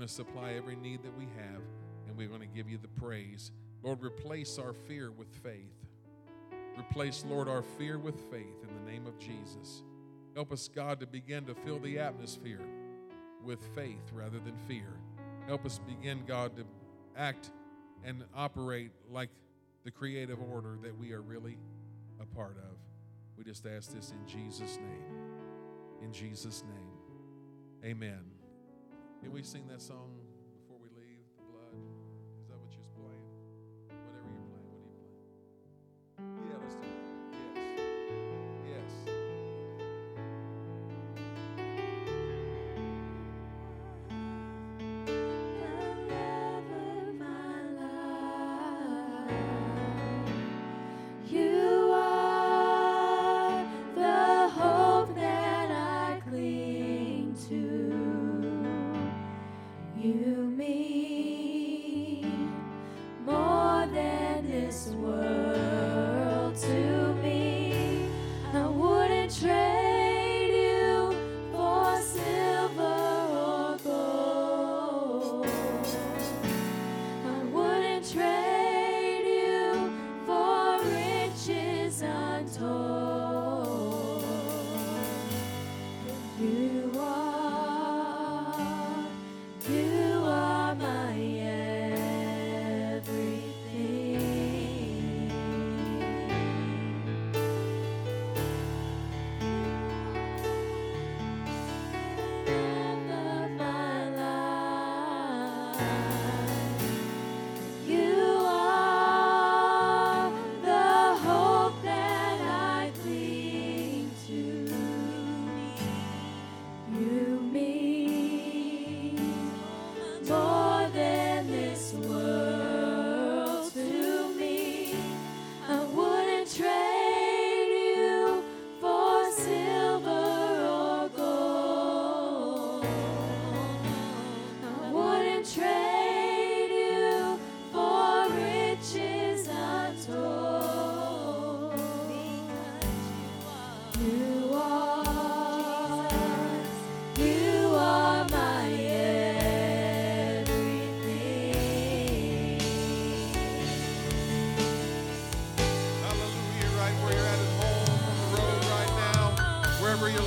going to supply every need that we have, and we're going to give you the praise. Lord, replace our fear with faith. Replace, Lord, our fear with faith in the name of Jesus. Help us, God, to begin to fill the atmosphere with faith rather than fear. Help us begin, God, to act and operate like the creative order that we are really a part of. We just ask this in Jesus' name. In Jesus' name. Amen. Can we sing that song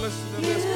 wherever to this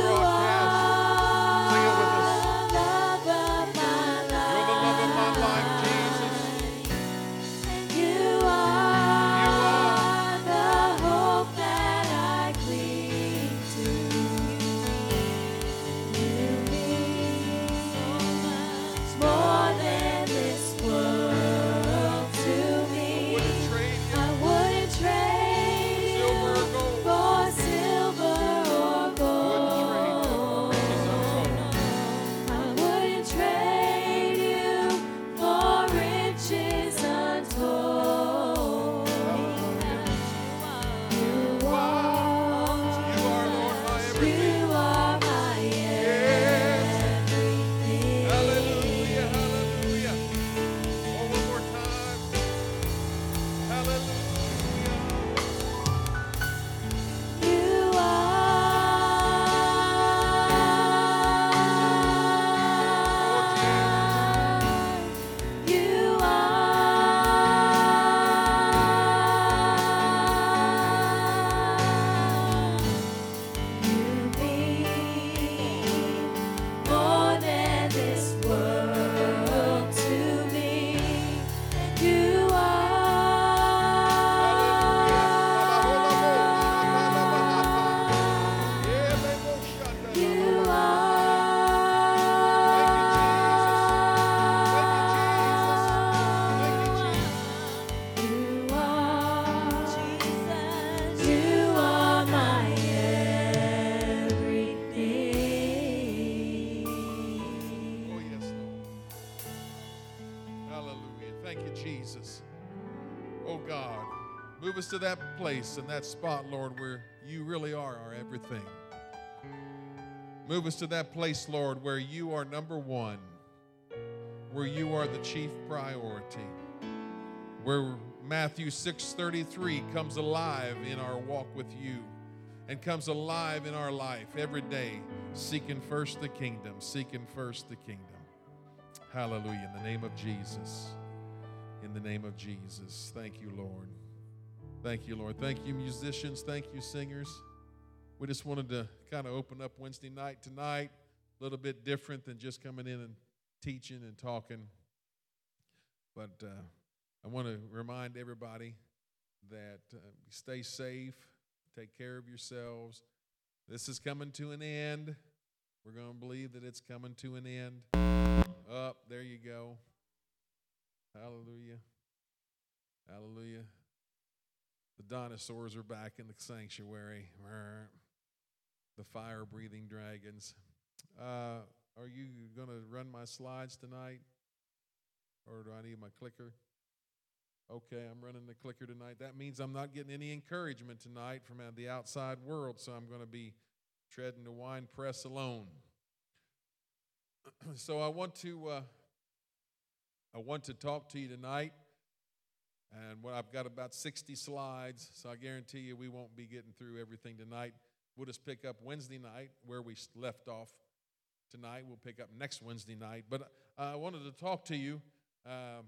us to that place and that spot, Lord, where you really are our everything. Move us to that place, Lord, where you are number one, where you are the chief priority, where Matthew 6:33 comes alive in our walk with you and comes alive in our life every day, seeking first the kingdom, seeking first the kingdom. Hallelujah. In the name of Jesus. In the name of Jesus. Thank you, Lord. Thank you, Lord. Thank you, musicians. Thank you, singers. We just wanted to kind of open up Wednesday night tonight, a little bit different than just coming in and teaching and talking. But uh, I want to remind everybody that uh, stay safe, take care of yourselves. This is coming to an end. We're going to believe that it's coming to an end. Up, there you go. Hallelujah. Hallelujah. The dinosaurs are back in the sanctuary. The fire breathing dragons. Uh, are you going to run my slides tonight? Or do I need my clicker? Okay, I'm running the clicker tonight. That means I'm not getting any encouragement tonight from the outside world, so I'm going to be treading the wine press alone. so I want to uh, I want to talk to you tonight, and what I've got about 60 slides, so I guarantee you we won't be getting through everything tonight. We'll just pick up Wednesday night where we left off tonight. We'll pick up next Wednesday night, but uh, I wanted to talk to you. Um,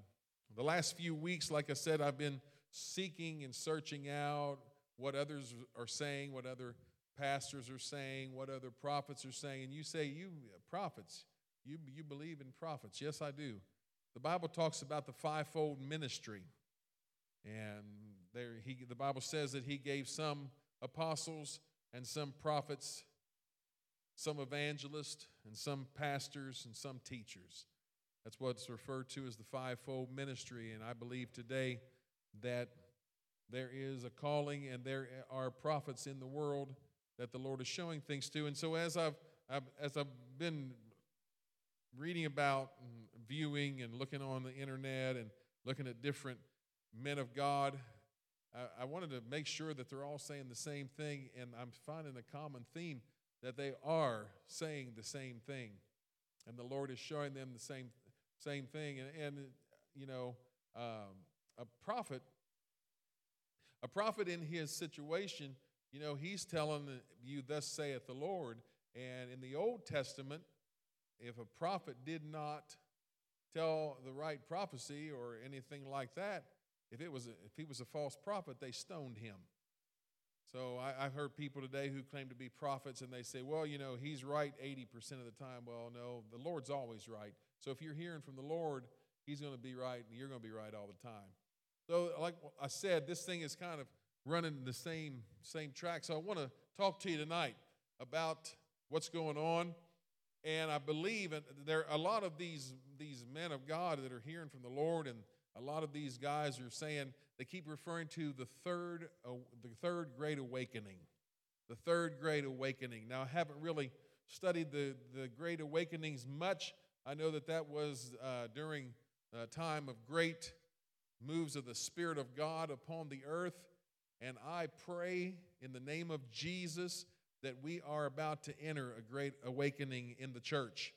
the last few weeks, like I said, I've been seeking and searching out what others are saying, what other pastors are saying, what other prophets are saying. And you say, You prophets, you, you believe in prophets. Yes, I do. The Bible talks about the fivefold ministry. And there he, the Bible says that he gave some apostles and some prophets, some evangelists, and some pastors, and some teachers. That's what's referred to as the fivefold ministry. And I believe today that there is a calling and there are prophets in the world that the Lord is showing things to. And so as I've, I've as I've been reading about and viewing and looking on the internet and looking at different men of God, I, I wanted to make sure that they're all saying the same thing, and I'm finding a common theme that they are saying the same thing, and the Lord is showing them the same same thing. And, and you know, um, a prophet, a prophet in his situation you know, he's telling you, Thus saith the Lord. And in the Old Testament, if a prophet did not tell the right prophecy or anything like that, if, it was a, if he was a false prophet, they stoned him. So I, have heard people today who claim to be prophets and they say, well, you know, he's right 80% of the time. Well, no, the Lord's always right. So if you're hearing from the Lord, he's going to be right and you're going to be right all the time. So, like I said, this thing is kind of running the same same track. So I want to talk to you tonight about what's going on. And I believe there are a lot of these these men of God that are hearing from the Lord, and a lot of these guys are saying they keep referring to the third uh, the third great awakening, the third great awakening. Now I haven't really studied the the great awakenings much. I know that that was uh, during a time of great moves of the Spirit of God upon the earth. And I pray in the name of Jesus that we are about to enter a great awakening in the church.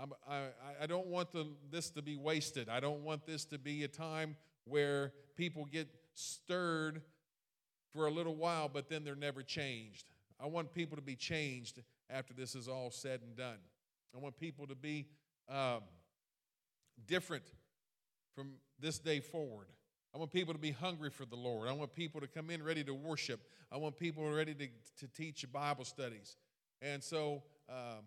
I'm, i I, don't want the, this to be wasted. I don't want this to be a time where people get stirred for a little while, but then they're never changed. I want people to be changed after this is all said and done. I want people to be um, different from this day forward. I want people to be hungry for the Lord. I want people to come in ready to worship. I want people ready to, to teach Bible studies. And so um,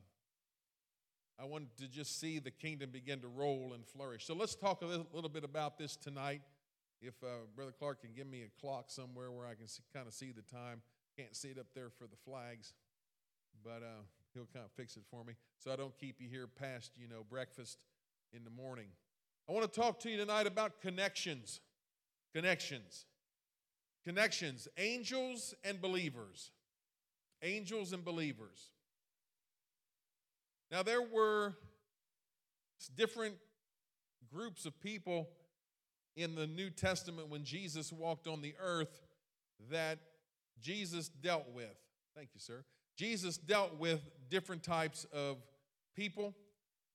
I want to just see the kingdom begin to roll and flourish. So let's talk a little, little bit about this tonight. If uh, Brother Clark can give me a clock somewhere where I can see, kind of see the time. Can't see it up there for the flags, but uh, he'll kind of fix it for me so I don't keep you here past, you know, breakfast in the morning. I want to talk to you tonight about connections. Connections. Connections. Angels and believers. Angels and believers. Now, there were different groups of people in the New Testament when Jesus walked on the earth that Jesus dealt with. Thank you, sir. Jesus dealt with different types of people,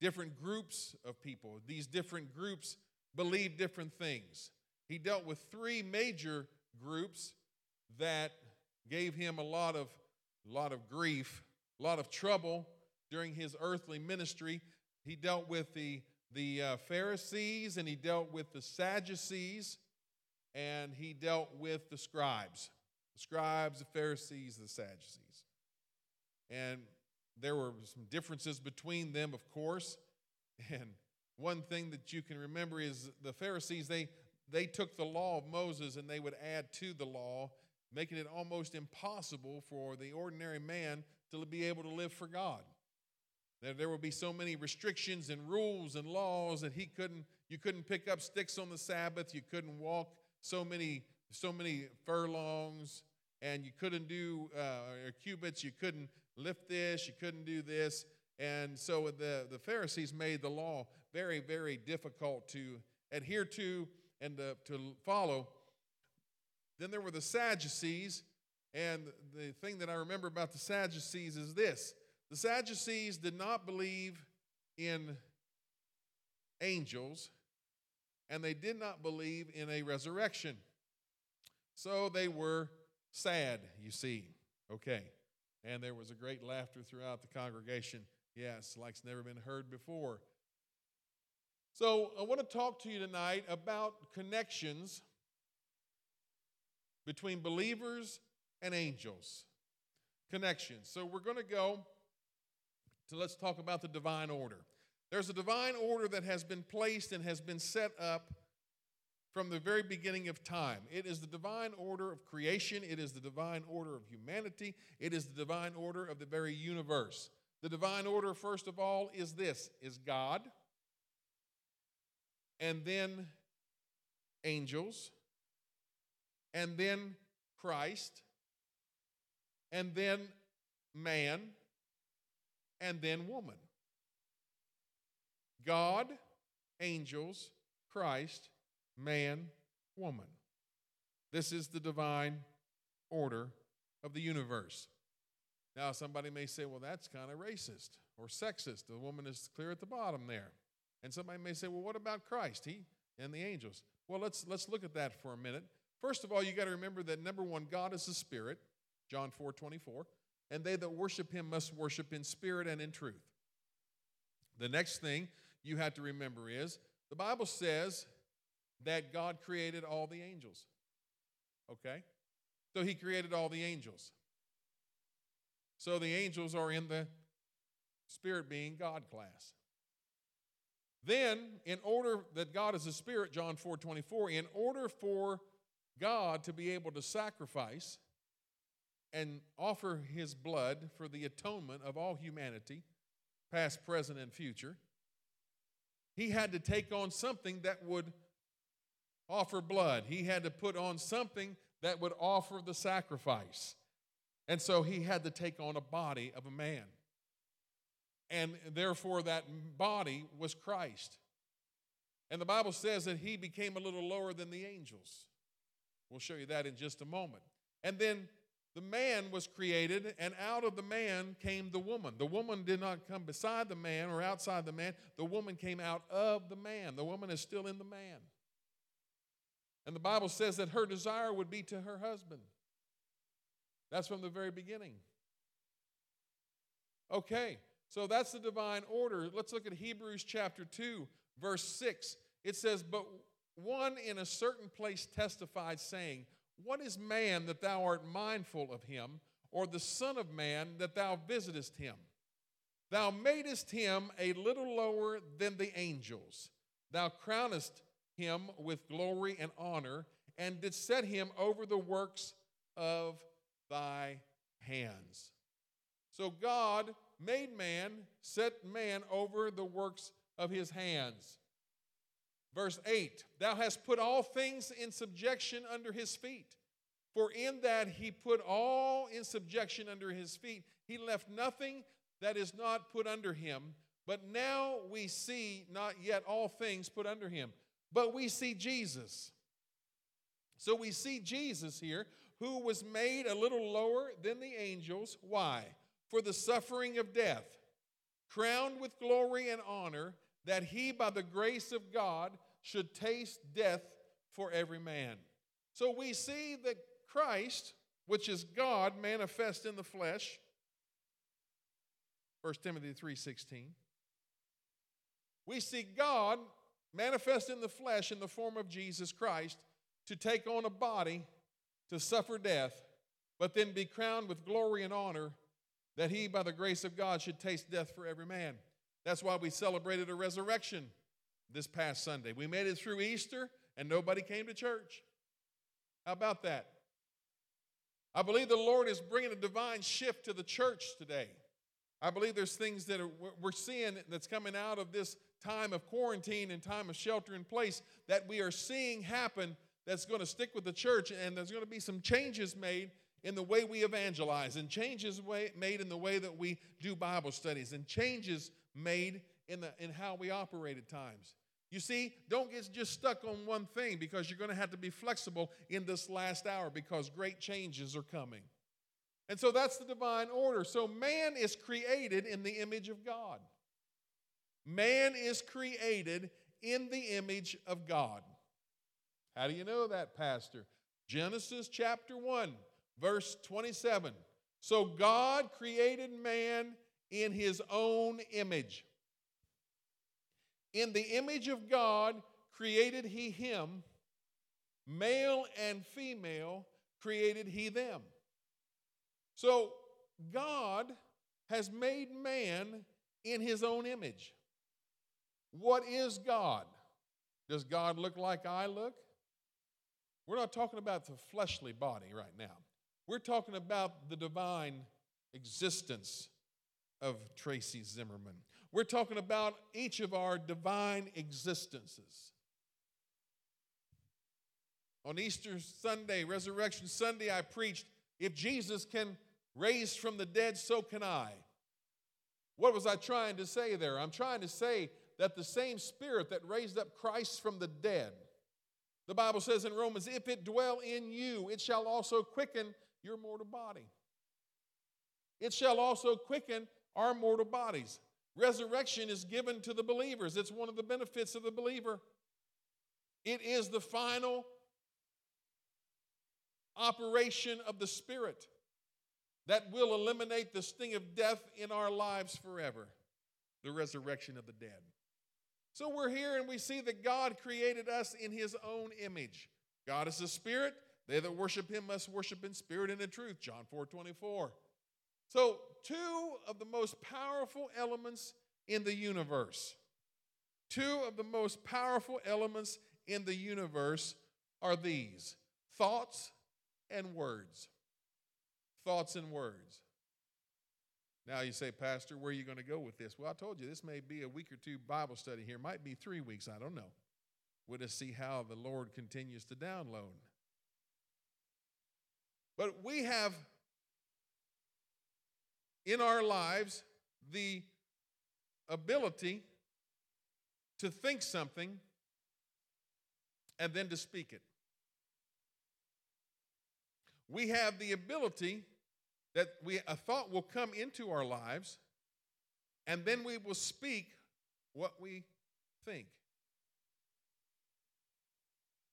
different groups of people. These different groups believed different things. He dealt with three major groups that gave him a lot of, lot of grief, a lot of trouble during his earthly ministry. He dealt with the the uh, Pharisees and he dealt with the Sadducees and he dealt with the scribes. The scribes, the Pharisees, the Sadducees. And there were some differences between them, of course. And one thing that you can remember is the Pharisees, they, they took the law of Moses and they would add to the law, making it almost impossible for the ordinary man to be able to live for God. There, there would be so many restrictions and rules and laws that he couldn't, you couldn't pick up sticks on the Sabbath, you couldn't walk so many, so many furlongs, and you couldn't do uh, cubits, you couldn't lift this, you couldn't do this. And so the, the Pharisees made the law very, very difficult to adhere to and to, to follow. Then there were the Sadducees. And the thing that I remember about the Sadducees is this the Sadducees did not believe in angels, and they did not believe in a resurrection. So they were sad, you see. Okay. And there was a great laughter throughout the congregation. Yes, like's never been heard before. So I want to talk to you tonight about connections between believers and angels. Connections. So we're going to go to let's talk about the divine order. There's a divine order that has been placed and has been set up from the very beginning of time. It is the divine order of creation, it is the divine order of humanity, it is the divine order of the very universe. The divine order first of all is this is God and then angels and then Christ and then man and then woman. God, angels, Christ, man, woman. This is the divine order of the universe. Now, somebody may say, well, that's kind of racist or sexist. The woman is clear at the bottom there. And somebody may say, well, what about Christ? He and the angels. Well, let's, let's look at that for a minute. First of all, you got to remember that number one, God is a spirit, John 4 24, and they that worship him must worship in spirit and in truth. The next thing you have to remember is the Bible says that God created all the angels. Okay? So he created all the angels. So the angels are in the spirit being God class. Then, in order that God is a spirit, John 4 24, in order for God to be able to sacrifice and offer his blood for the atonement of all humanity, past, present, and future, he had to take on something that would offer blood. He had to put on something that would offer the sacrifice. And so he had to take on a body of a man. And therefore, that body was Christ. And the Bible says that he became a little lower than the angels. We'll show you that in just a moment. And then the man was created, and out of the man came the woman. The woman did not come beside the man or outside the man, the woman came out of the man. The woman is still in the man. And the Bible says that her desire would be to her husband. That's from the very beginning. Okay, so that's the divine order. Let's look at Hebrews chapter 2, verse 6. It says, But one in a certain place testified, saying, What is man that thou art mindful of him, or the Son of Man that thou visitest him? Thou madest him a little lower than the angels. Thou crownest him with glory and honor, and didst set him over the works of thy hands. So God made man, set man over the works of his hands. Verse 8 Thou hast put all things in subjection under his feet. For in that he put all in subjection under his feet, he left nothing that is not put under him. But now we see not yet all things put under him but we see Jesus. So we see Jesus here, who was made a little lower than the angels. Why? For the suffering of death, crowned with glory and honor, that he, by the grace of God, should taste death for every man. So we see that Christ, which is God manifest in the flesh, 1 Timothy 3:16 we see God manifest in the flesh in the form of Jesus Christ to take on a body to suffer death, but then be crowned with glory and honor that he, by the grace of God, should taste death for every man. That's why we celebrated a resurrection this past Sunday. We made it through Easter and nobody came to church. How about that? I believe the Lord is bringing a divine shift to the church today. I believe there's things that are, we're seeing that's coming out of this time of quarantine and time of shelter in place that we are seeing happen that's going to stick with the church, and there's going to be some changes made in the way we evangelize, and changes made in the way that we do Bible studies, and changes made in, the, in how we operate at times. You see, don't get just stuck on one thing because you're going to have to be flexible in this last hour because great changes are coming. And so that's the divine order. So man is created in the image of God. Man is created in the image of God. How do you know that, Pastor? Genesis chapter 1, verse 27. So God created man in his own image. In the image of God created he him, male and female created he them. So God has made man in his own image. What is God? Does God look like I look? We're not talking about the fleshly body right now. We're talking about the divine existence of Tracy Zimmerman. We're talking about each of our divine existences. On Easter Sunday, Resurrection Sunday, I preached if Jesus can raise from the dead, so can I. What was I trying to say there? I'm trying to say that the same spirit that raised up Christ from the dead, the Bible says in Romans, if it dwell in you, it shall also quicken your mortal body. It shall also quicken our mortal bodies. Resurrection is given to the believers, it's one of the benefits of the believer. It is the final operation of the Spirit that will eliminate the sting of death in our lives forever the resurrection of the dead. So we're here and we see that God created us in his own image. God is a spirit. They that worship him must worship in spirit and in truth. John 4 24. So, two of the most powerful elements in the universe, two of the most powerful elements in the universe are these thoughts and words. Thoughts and words. Now you say, Pastor, where are you going to go with this? Well, I told you this may be a week or two Bible study here. Might be three weeks. I don't know. We'll just see how the Lord continues to download. But we have in our lives the ability to think something and then to speak it. We have the ability that we, a thought will come into our lives and then we will speak what we think.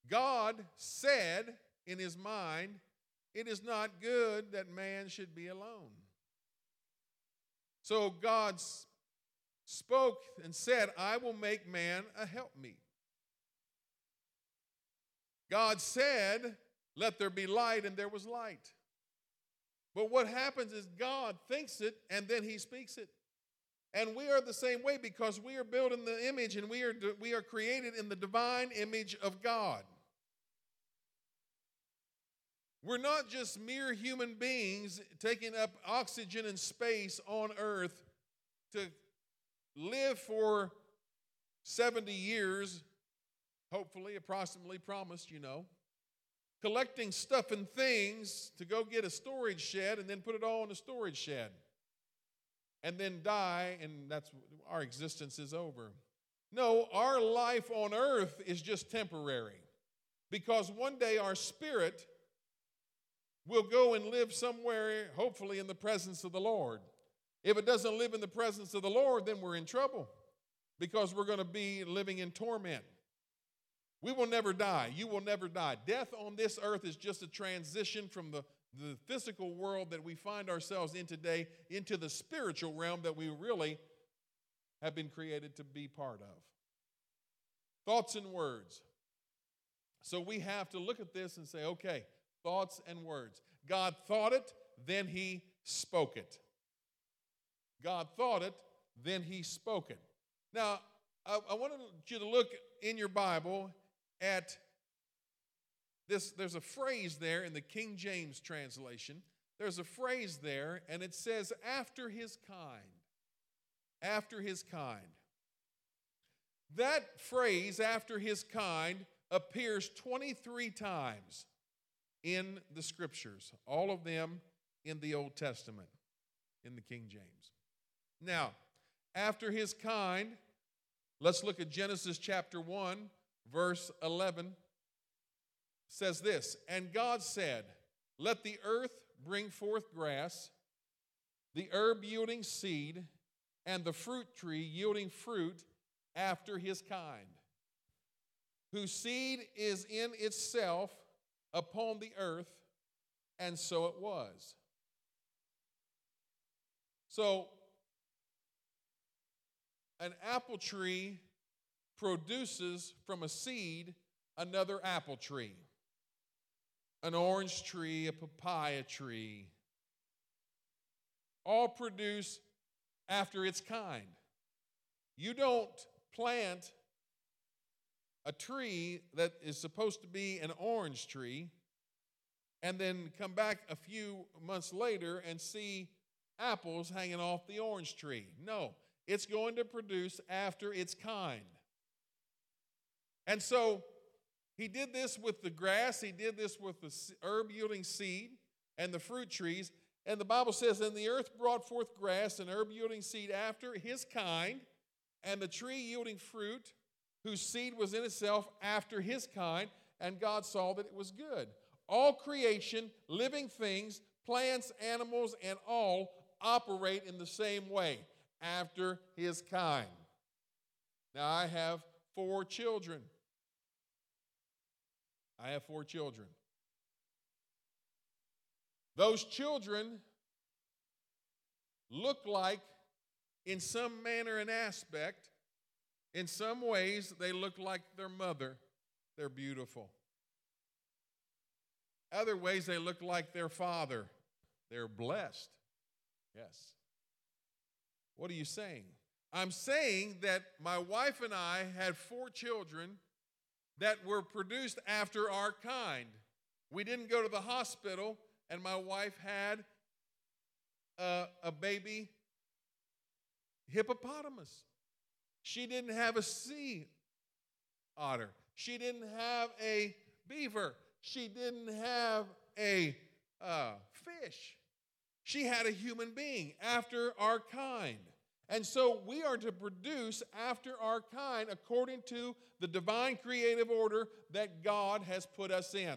God said in his mind, It is not good that man should be alone. So God spoke and said, I will make man a helpmeet. God said, Let there be light, and there was light. But what happens is God thinks it and then he speaks it. And we are the same way because we are built in the image and we are, we are created in the divine image of God. We're not just mere human beings taking up oxygen and space on earth to live for 70 years, hopefully, approximately promised, you know collecting stuff and things to go get a storage shed and then put it all in a storage shed and then die and that's our existence is over. No, our life on earth is just temporary because one day our spirit will go and live somewhere, hopefully in the presence of the Lord. If it doesn't live in the presence of the Lord, then we're in trouble because we're going to be living in torment. We will never die. You will never die. Death on this earth is just a transition from the, the physical world that we find ourselves in today into the spiritual realm that we really have been created to be part of. Thoughts and words. So we have to look at this and say, okay, thoughts and words. God thought it, then he spoke it. God thought it, then he spoke it. Now, I, I wanted you to look in your Bible at this. There's a phrase there in the King James translation. There's a phrase there, and it says, after his kind. After his kind. That phrase, after his kind, appears 23 times in the scriptures, all of them in the Old Testament, in the King James. Now, after his kind, let's look at Genesis chapter 1, verse 11. says this, and God said, Let the earth bring forth grass, the herb yielding seed, and the fruit tree yielding fruit after his kind, whose seed is in itself upon the earth, and so it was. So, an apple tree produces from a seed another apple tree, an orange tree, a papaya tree, all produce after its kind. You don't plant a tree that is supposed to be an orange tree and then come back a few months later and see apples hanging off the orange tree. No, it's going to produce after its kind. And so he did this with the grass, he did this with the herb yielding seed and the fruit trees. And the Bible says, And the earth brought forth grass and herb yielding seed after his kind, and the tree yielding fruit, whose seed was in itself after his kind, and God saw that it was good. All creation, living things, plants, animals, and all operate in the same way, after his kind. Now, I have four children. I have four children. Those children look like, in some manner and aspect, in some ways, they look like their mother. They're beautiful. Other ways, they look like their father. They're blessed. Yes. What are you saying? I'm saying that my wife and I had four children that were produced after our kind. We didn't go to the hospital, and my wife had a, a baby hippopotamus. She didn't have a sea otter. She didn't have a beaver. She didn't have a uh, fish. She had a human being after our kind. And so we are to produce after our kind according to the divine creative order that God has put us in.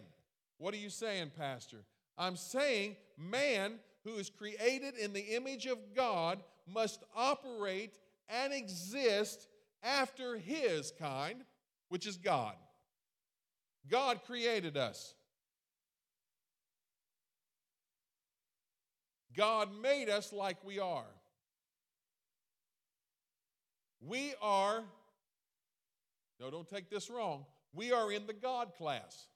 What are you saying, Pastor? I'm saying man who is created in the image of God must operate and exist after his kind, which is God. God created us. God made us like we are. We are, no, don't take this wrong, we are in the God class.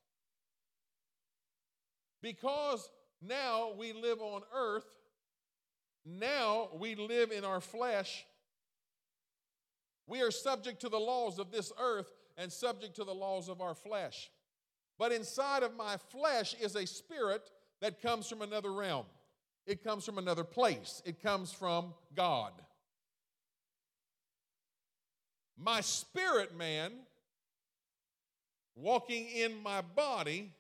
Because now we live on earth, now we live in our flesh. We are subject to the laws of this earth and subject to the laws of our flesh. But inside of my flesh is a spirit that comes from another realm. It comes from another place, it comes from God. My spirit man, walking in my body,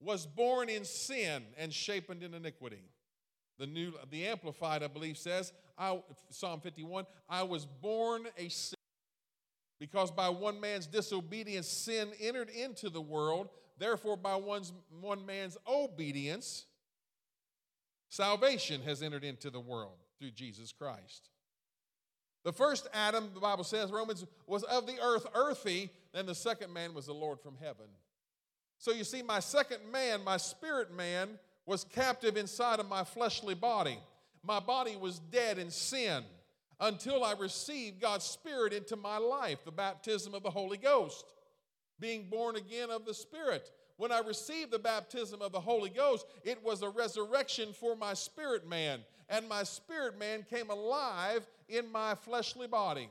was born in sin and shapen in iniquity. The new, the Amplified, I believe, says, I, Psalm 51, I was born a sin. Because by one man's disobedience, sin entered into the world. Therefore, by one's, one man's obedience, Salvation has entered into the world through Jesus Christ. The first Adam, the Bible says, Romans, was of the earth, earthy. Then the second man was the Lord from heaven. So you see, my second man, my spirit man, was captive inside of my fleshly body. My body was dead in sin. until I received God's Spirit into my life, the baptism of the Holy Ghost, being born again of the Spirit. When I received the baptism of the Holy Ghost, it was a resurrection for my spirit man, and my spirit man came alive in my fleshly body.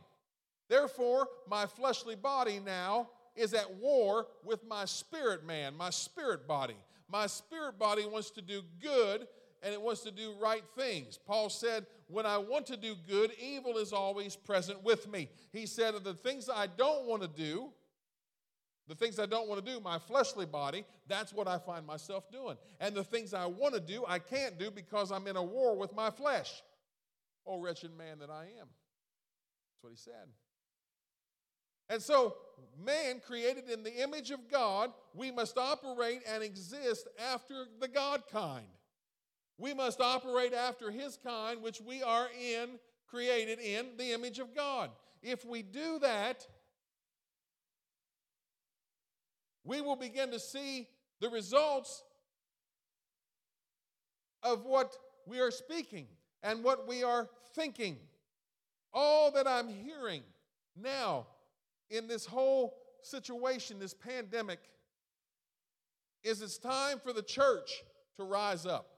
Therefore, my fleshly body now is at war with my spirit man, my spirit body. My spirit body wants to do good and it wants to do right things. Paul said, When I want to do good, evil is always present with me. He said, The things I don't want to do, the things I don't want to do, my fleshly body, that's what I find myself doing. And the things I want to do, I can't do because I'm in a war with my flesh. Oh, wretched man that I am. That's what he said. And so, man created in the image of God, we must operate and exist after the God kind. We must operate after his kind, which we are in, created in the image of God. If we do that, we will begin to see the results of what we are speaking and what we are thinking. All that I'm hearing now in this whole situation, this pandemic, is it's time for the church to rise up.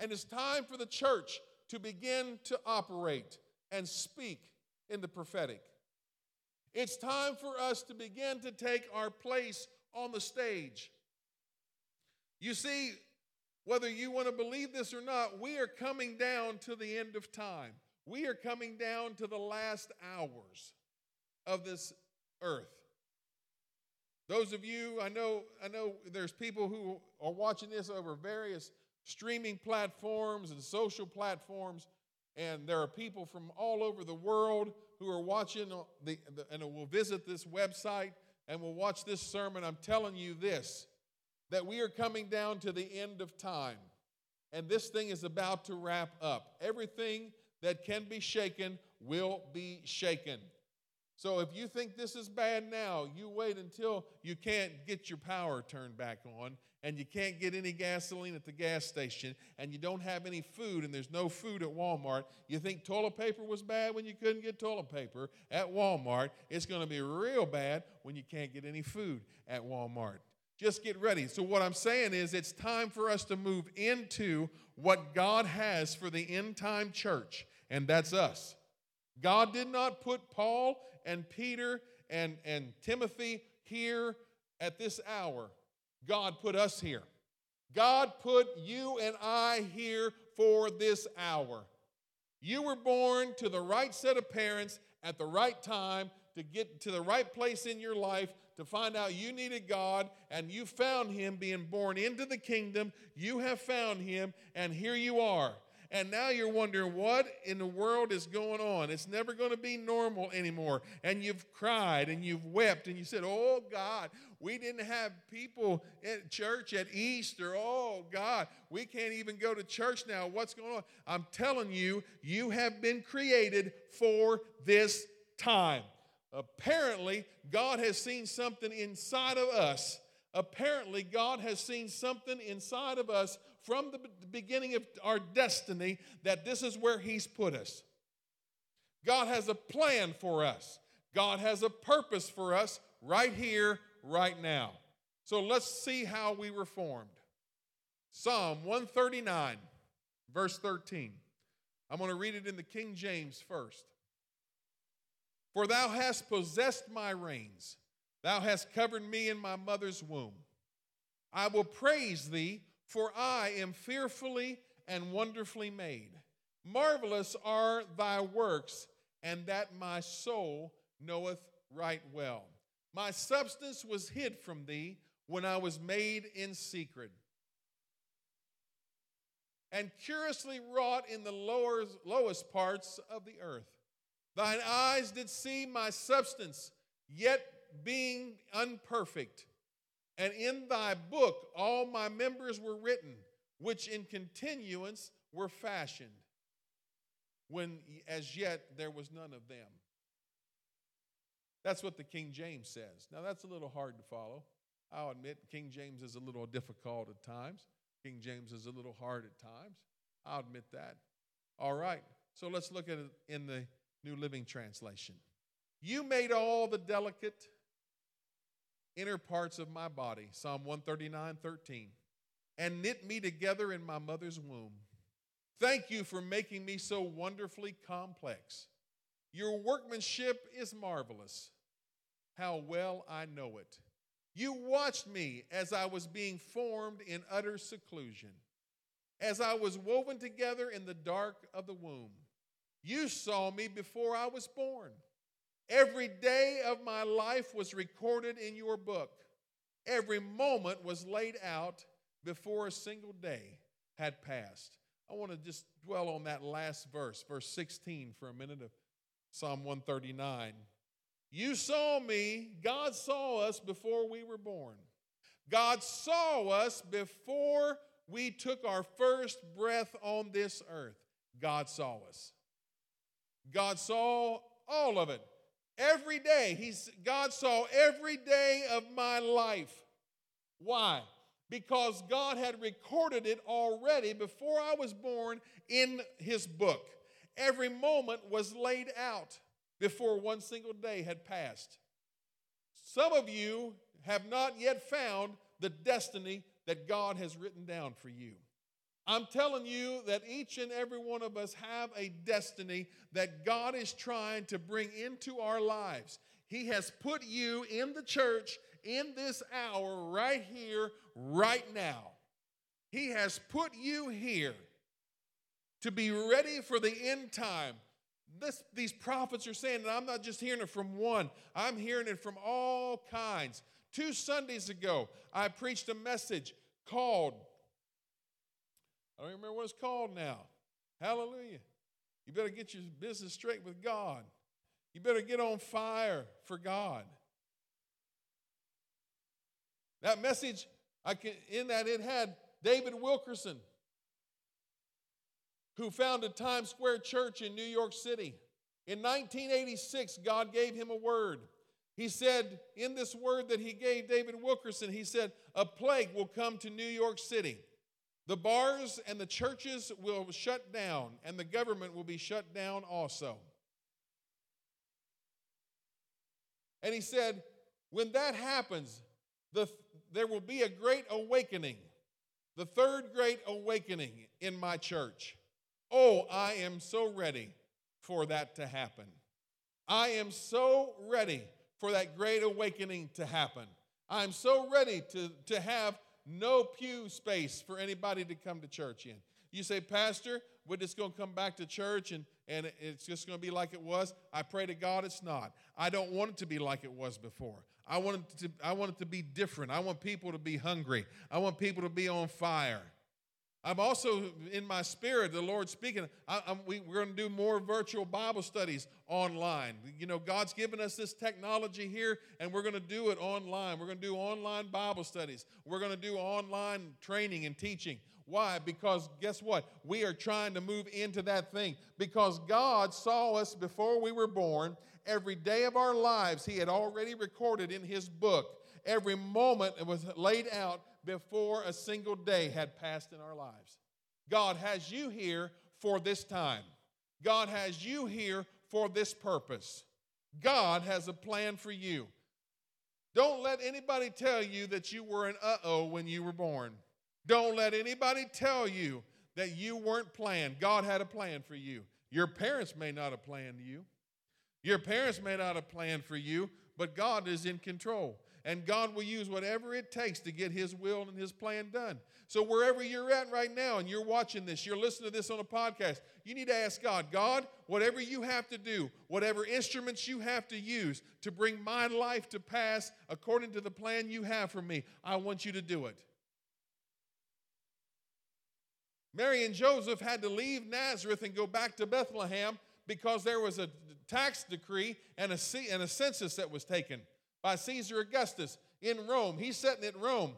And it's time for the church to begin to operate and speak in the prophetic. It's time for us to begin to take our place on the stage. You see, whether you want to believe this or not, we are coming down to the end of time. We are coming down to the last hours of this earth. Those of you, I know, I know there's people who are watching this over various streaming platforms and social platforms, and there are people from all over the world who are watching the, the, and will visit this website and will watch this sermon. I'm telling you this that we are coming down to the end of time, and this thing is about to wrap up. Everything that can be shaken will be shaken. So if you think this is bad now, you wait until you can't get your power turned back on and you can't get any gasoline at the gas station and you don't have any food and there's no food at Walmart. You think toilet paper was bad when you couldn't get toilet paper at Walmart. It's going to be real bad when you can't get any food at Walmart. Just get ready. So, what I'm saying is, it's time for us to move into what God has for the end time church, and that's us. God did not put Paul and Peter and, and Timothy here at this hour. God put us here. God put you and I here for this hour. You were born to the right set of parents at the right time to get to the right place in your life to find out you needed God and you found Him being born into the kingdom. You have found Him, and here you are and now you're wondering what in the world is going on. It's never going to be normal anymore. And you've cried and you've wept and you said, Oh God, we didn't have people at church at Easter. Oh God, we can't even go to church now. What's going on? I'm telling you, you have been created for this time. Apparently, God has seen something inside of us. Apparently, God has seen something inside of us from the beginning of our destiny that this is where He's put us. God has a plan for us, God has a purpose for us right here, right now. So let's see how we were formed. Psalm 139, verse 13. I'm going to read it in the King James first. For thou hast possessed my reins, thou hast covered me in my mother's womb. I will praise thee for I am fearfully and wonderfully made. Marvelous are thy works, and that my soul knoweth right well. My substance was hid from thee when I was made in secret, and curiously wrought in the lower, lowest parts of the earth. Thine eyes did see my substance, yet being unperfect and in thy book all my members were written, which in continuance were fashioned, when as yet there was none of them. That's what the King James says. Now, that's a little hard to follow. I'll admit King James is a little difficult at times. King James is a little hard at times. I'll admit that. All right. So let's look at it in the New Living Translation. You made all the delicate inner parts of my body, Psalm 139 13, and knit me together in my mother's womb. Thank you for making me so wonderfully complex. Your workmanship is marvelous. How well I know it. You watched me as I was being formed in utter seclusion, as I was woven together in the dark of the womb. You saw me before I was born. Every day of my life was recorded in your book. Every moment was laid out before a single day had passed. I want to just dwell on that last verse, verse 16, for a minute of Psalm 139. You saw me, God saw us before we were born. God saw us before we took our first breath on this earth. God saw us. God saw all of it. Every day, he's, God saw every day of my life. Why? Because God had recorded it already before I was born in His book. Every moment was laid out before one single day had passed. Some of you have not yet found the destiny that God has written down for you. I'm telling you that each and every one of us have a destiny that God is trying to bring into our lives. He has put you in the church in this hour, right here, right now. He has put you here to be ready for the end time. This, these prophets are saying, and I'm not just hearing it from one, I'm hearing it from all kinds. Two Sundays ago, I preached a message called I don't remember what it's called now. Hallelujah. You better get your business straight with God. You better get on fire for God. That message, I can, in that it had David Wilkerson, who founded Times Square Church in New York City. In 1986, God gave him a word. He said, in this word that he gave David Wilkerson, he said, A plague will come to New York City. The bars and the churches will shut down, and the government will be shut down also. And he said, when that happens, the, there will be a great awakening, the third great awakening in my church. Oh, I am so ready for that to happen. I am so ready for that great awakening to happen. I'm so ready to, to have no pew space for anybody to come to church in. You say, Pastor, we're just going to come back to church and, and it's just going to be like it was. I pray to God it's not. I don't want it to be like it was before. I want it to, I want it to be different. I want people to be hungry. I want people to be on fire. I'm also in my spirit, the Lord speaking. I, we, are going to do more virtual Bible studies online. You know, God's given us this technology here, and we're going to do it online. We're going to do online Bible studies. We're going to do online training and teaching. Why? Because guess what? We are trying to move into that thing. Because God saw us before we were born. Every day of our lives, He had already recorded in His book. Every moment was laid out before a single day had passed in our lives. God has you here for this time. God has you here for this purpose. God has a plan for you. Don't let anybody tell you that you were an uh oh when you were born. Don't let anybody tell you that you weren't planned. God had a plan for you. Your parents may not have planned you. Your parents may not have planned for you, but God is in control and God will use whatever it takes to get His will and His plan done. So, wherever you're at right now and you're watching this, you're listening to this on a podcast, you need to ask God, God, whatever you have to do, whatever instruments you have to use to bring my life to pass according to the plan you have for me, I want you to do it. Mary and Joseph had to leave Nazareth and go back to Bethlehem because there was a tax decree and a, and a census that was taken by Caesar Augustus in Rome. He's sitting at Rome.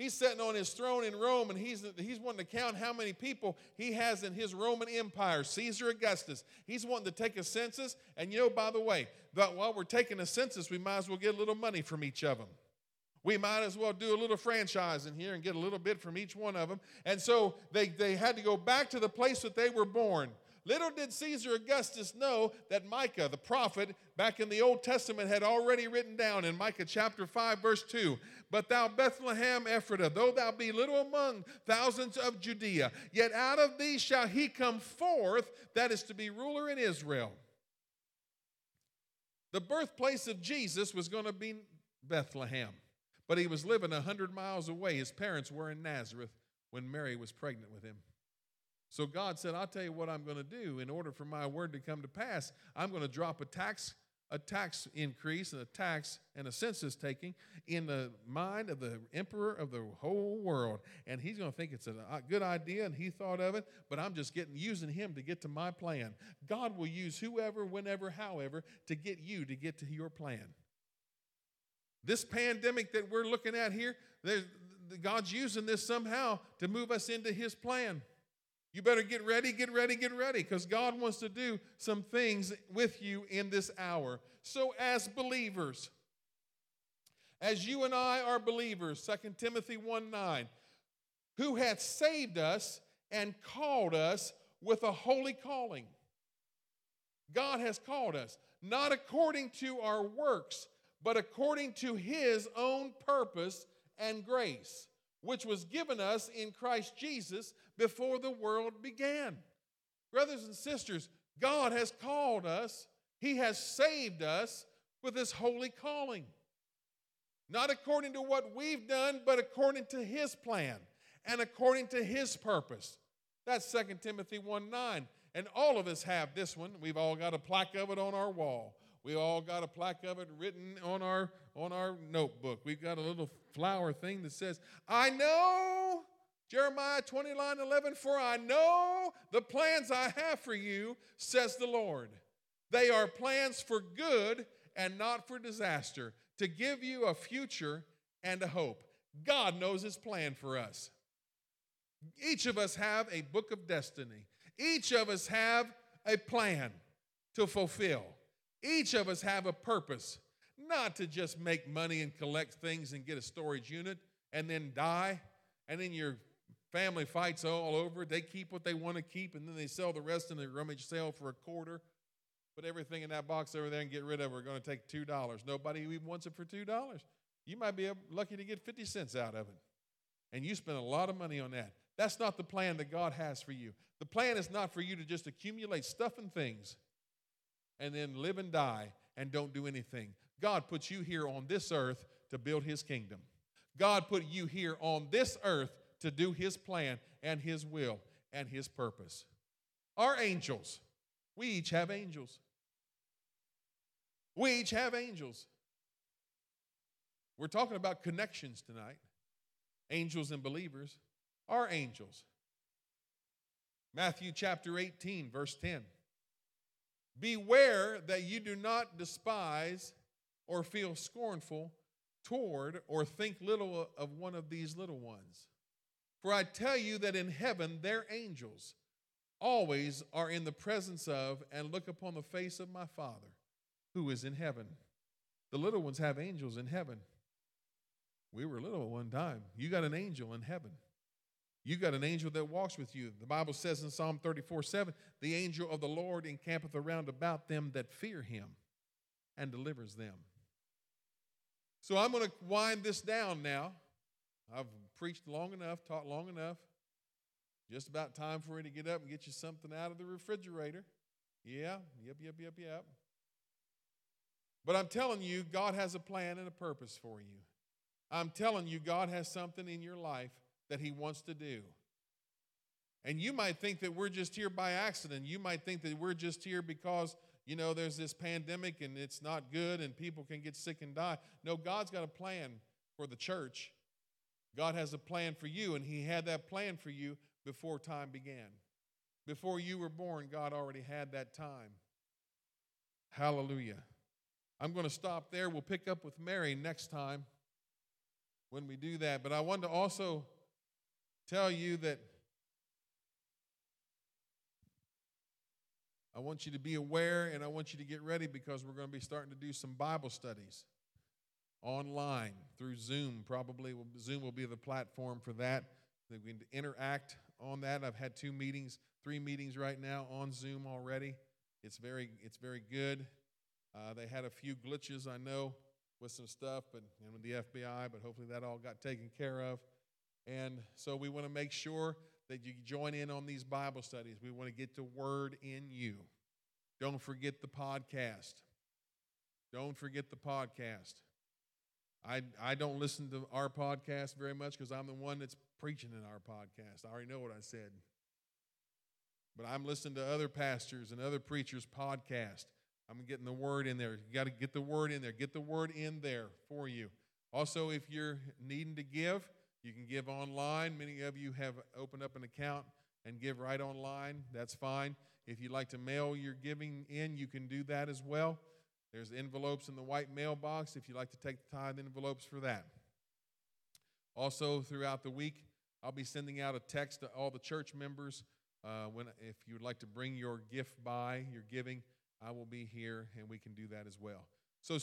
He's sitting on his throne in Rome and he's, he's wanting to count how many people he has in his Roman Empire, Caesar Augustus. He's wanting to take a census. And you know, by the way, that while we're taking a census, we might as well get a little money from each of them. We might as well do a little franchise in here and get a little bit from each one of them. And so they, they had to go back to the place that they were born. Little did Caesar Augustus know that Micah, the prophet, back in the Old Testament, had already written down in Micah chapter 5, verse 2 But thou, Bethlehem Ephratah, though thou be little among thousands of Judea, yet out of thee shall he come forth that is to be ruler in Israel. The birthplace of Jesus was going to be Bethlehem, but he was living a hundred miles away. His parents were in Nazareth when Mary was pregnant with him. So God said, I'll tell you what I'm going to do. In order for my word to come to pass, I'm going to drop a tax, a tax increase and a tax and a census taking in the mind of the emperor of the whole world. And he's going to think it's a good idea, and he thought of it, but I'm just getting using him to get to my plan. God will use whoever, whenever, however, to get you to get to your plan. This pandemic that we're looking at here, God's using this somehow to move us into his plan. You better get ready, get ready, get ready, because God wants to do some things with you in this hour. So, as believers, as you and I are believers, 2 Timothy 1 9, who hath saved us and called us with a holy calling. God has called us, not according to our works, but according to his own purpose and grace, which was given us in Christ Jesus before the world began. Brothers and sisters, God has called us, He has saved us with His holy calling. Not according to what we've done, but according to His plan and according to His purpose. That's 2 Timothy 1 9. And all of us have this one. We've all got a plaque of it on our wall. We all got a plaque of it written on our on our notebook. We've got a little flower thing that says, I know Jeremiah 29 11, for I know the plans I have for you, says the Lord. They are plans for good and not for disaster, to give you a future and a hope. God knows his plan for us. Each of us have a book of destiny. Each of us have a plan to fulfill. Each of us have a purpose, not to just make money and collect things and get a storage unit and then die and then your family fights all over. They keep what they want to keep and then they sell the rest in the rummage sale for a quarter. Put everything in that box over there and get rid of it. We're going to take $2. Nobody even wants it for $2. You might be lucky to get 50 cents out of it. And you spend a lot of money on that. That's not the plan that God has for you. The plan is not for you to just accumulate stuff and things and then live and die and don't do anything. God puts you here on this earth to build his kingdom. God put you here on this earth to do his plan and his will and his purpose. Our angels, we each have angels. We each have angels. We're talking about connections tonight. Angels and believers are angels. Matthew chapter 18, verse 10. Beware that you do not despise or feel scornful toward or think little of one of these little ones. For I tell you that in heaven their angels always are in the presence of and look upon the face of my Father who is in heaven. The little ones have angels in heaven. We were little one time. You got an angel in heaven. You got an angel that walks with you. The Bible says in Psalm 34 7, the angel of the Lord encampeth around about them that fear him and delivers them. So I'm going to wind this down now. I've preached long enough, taught long enough. Just about time for you to get up and get you something out of the refrigerator. Yeah, yep, yep, yep, yep. But I'm telling you, God has a plan and a purpose for you. I'm telling you, God has something in your life that He wants to do. And you might think that we're just here by accident. You might think that we're just here because, you know, there's this pandemic and it's not good and people can get sick and die. No, God's got a plan for the church. God has a plan for you, and He had that plan for you before time began. Before you were born, God already had that time. Hallelujah. I'm going to stop there. We'll pick up with Mary next time when we do that. But I want to also tell you that I want you to be aware and I want you to get ready because we're going to be starting to do some Bible studies online through Zoom. Probably Zoom will be the platform for that. We can interact on that. I've had two meetings, three meetings right now on Zoom already. It's very, it's very good. Uh, they had a few glitches, I know, with some stuff, but and with the FBI, but hopefully that all got taken care of. And so we want to make sure that you join in on these Bible studies. We want to get the word in you. Don't forget the podcast. Don't forget the podcast. I, I don't listen to our podcast very much because I'm the one that's preaching in our podcast. I already know what I said. But I'm listening to other pastors and other preachers' podcast. I'm getting the word in there. You got to get the word in there. Get the word in there for you. Also, if you're needing to give, you can give online. Many of you have opened up an account and give right online. That's fine. If you'd like to mail your giving in, you can do that as well. There's envelopes in the white mailbox if you'd like to take the tithe envelopes for that. Also, throughout the week, I'll be sending out a text to all the church members. Uh, when if you would like to bring your gift by your giving, I will be here and we can do that as well. So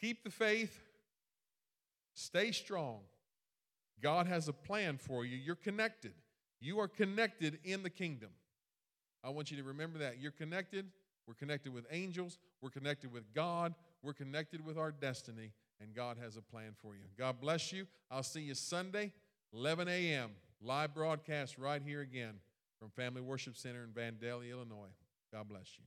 keep the faith, stay strong. God has a plan for you. You're connected. You are connected in the kingdom. I want you to remember that. You're connected. We're connected with angels. We're connected with God. We're connected with our destiny, and God has a plan for you. God bless you. I'll see you Sunday, 11 a.m., live broadcast right here again from Family Worship Center in Vandalia, Illinois. God bless you.